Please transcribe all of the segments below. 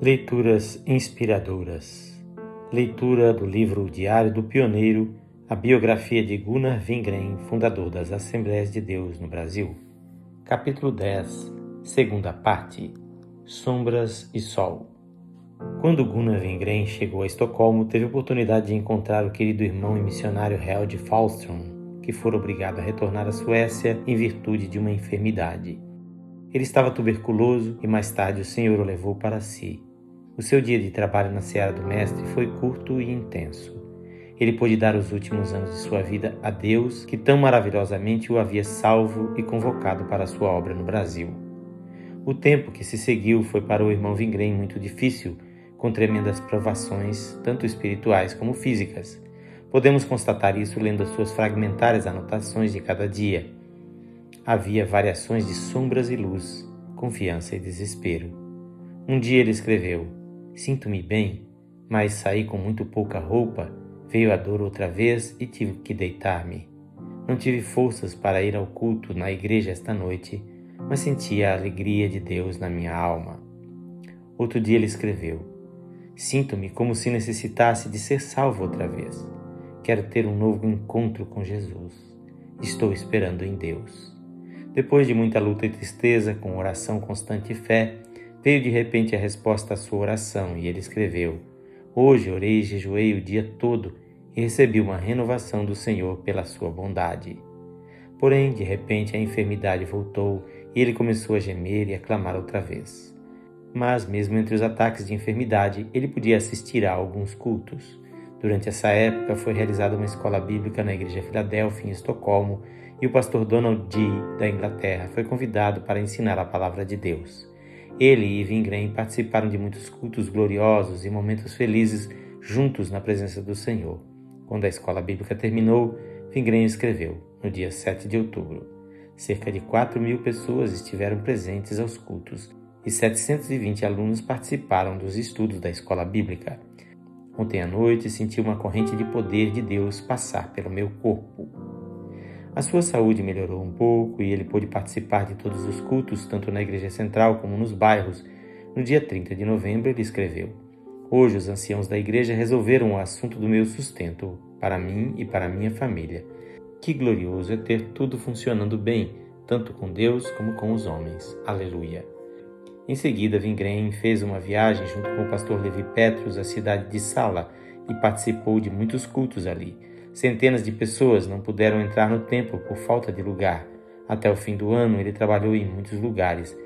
Leituras inspiradoras. Leitura do livro Diário do Pioneiro, a biografia de Gunnar Wingren, fundador das Assembleias de Deus no Brasil. Capítulo 10, segunda parte. Sombras e Sol. Quando Gunnar Wingren chegou a Estocolmo, teve a oportunidade de encontrar o querido irmão e missionário Helge Falström, que fora obrigado a retornar à Suécia em virtude de uma enfermidade. Ele estava tuberculoso e mais tarde o Senhor o levou para si. O seu dia de trabalho na seara do Mestre foi curto e intenso. Ele pôde dar os últimos anos de sua vida a Deus, que tão maravilhosamente o havia salvo e convocado para a sua obra no Brasil. O tempo que se seguiu foi para o irmão Vingrem muito difícil, com tremendas provações, tanto espirituais como físicas. Podemos constatar isso lendo as suas fragmentárias anotações de cada dia. Havia variações de sombras e luz, confiança e desespero. Um dia ele escreveu: Sinto-me bem, mas saí com muito pouca roupa, veio a dor outra vez e tive que deitar-me. Não tive forças para ir ao culto na igreja esta noite, mas sentia a alegria de Deus na minha alma. Outro dia ele escreveu: Sinto-me como se necessitasse de ser salvo outra vez. Quero ter um novo encontro com Jesus. Estou esperando em Deus. Depois de muita luta e tristeza, com oração constante e fé, Veio de repente a resposta à sua oração e ele escreveu: Hoje orei e jejuei o dia todo e recebi uma renovação do Senhor pela sua bondade. Porém, de repente a enfermidade voltou e ele começou a gemer e a clamar outra vez. Mas, mesmo entre os ataques de enfermidade, ele podia assistir a alguns cultos. Durante essa época, foi realizada uma escola bíblica na Igreja Filadélfia, em Estocolmo, e o pastor Donald Dee, da Inglaterra, foi convidado para ensinar a palavra de Deus. Ele e Vingren participaram de muitos cultos gloriosos e momentos felizes juntos na presença do Senhor. Quando a escola bíblica terminou, Vingren escreveu, no dia 7 de outubro, cerca de 4 mil pessoas estiveram presentes aos cultos e 720 alunos participaram dos estudos da escola bíblica. Ontem à noite senti uma corrente de poder de Deus passar pelo meu corpo. A sua saúde melhorou um pouco e ele pôde participar de todos os cultos, tanto na igreja central como nos bairros. No dia 30 de novembro, ele escreveu: Hoje os anciãos da igreja resolveram o assunto do meu sustento, para mim e para minha família. Que glorioso é ter tudo funcionando bem, tanto com Deus como com os homens. Aleluia. Em seguida, Vingrem fez uma viagem junto com o pastor Levi Petrus à cidade de Sala e participou de muitos cultos ali. Centenas de pessoas não puderam entrar no templo por falta de lugar. Até o fim do ano, ele trabalhou em muitos lugares.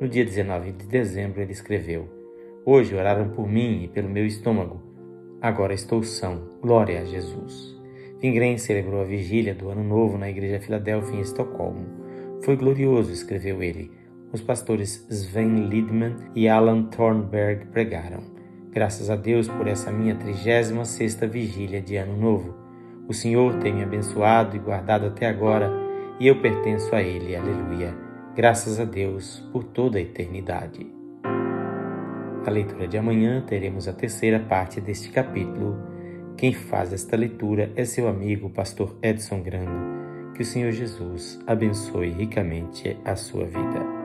No dia 19 de dezembro, ele escreveu: Hoje oraram por mim e pelo meu estômago. Agora estou são. Glória a Jesus. Vingren celebrou a vigília do Ano Novo na Igreja Filadélfia em Estocolmo. Foi glorioso, escreveu ele. Os pastores Sven Lidman e Alan Thornberg pregaram. Graças a Deus por essa minha 36 sexta vigília de Ano Novo. O Senhor tem me abençoado e guardado até agora, e eu pertenço a Ele. Aleluia. Graças a Deus por toda a eternidade. A leitura de amanhã teremos a terceira parte deste capítulo. Quem faz esta leitura é seu amigo, pastor Edson Grando. Que o Senhor Jesus abençoe ricamente a sua vida.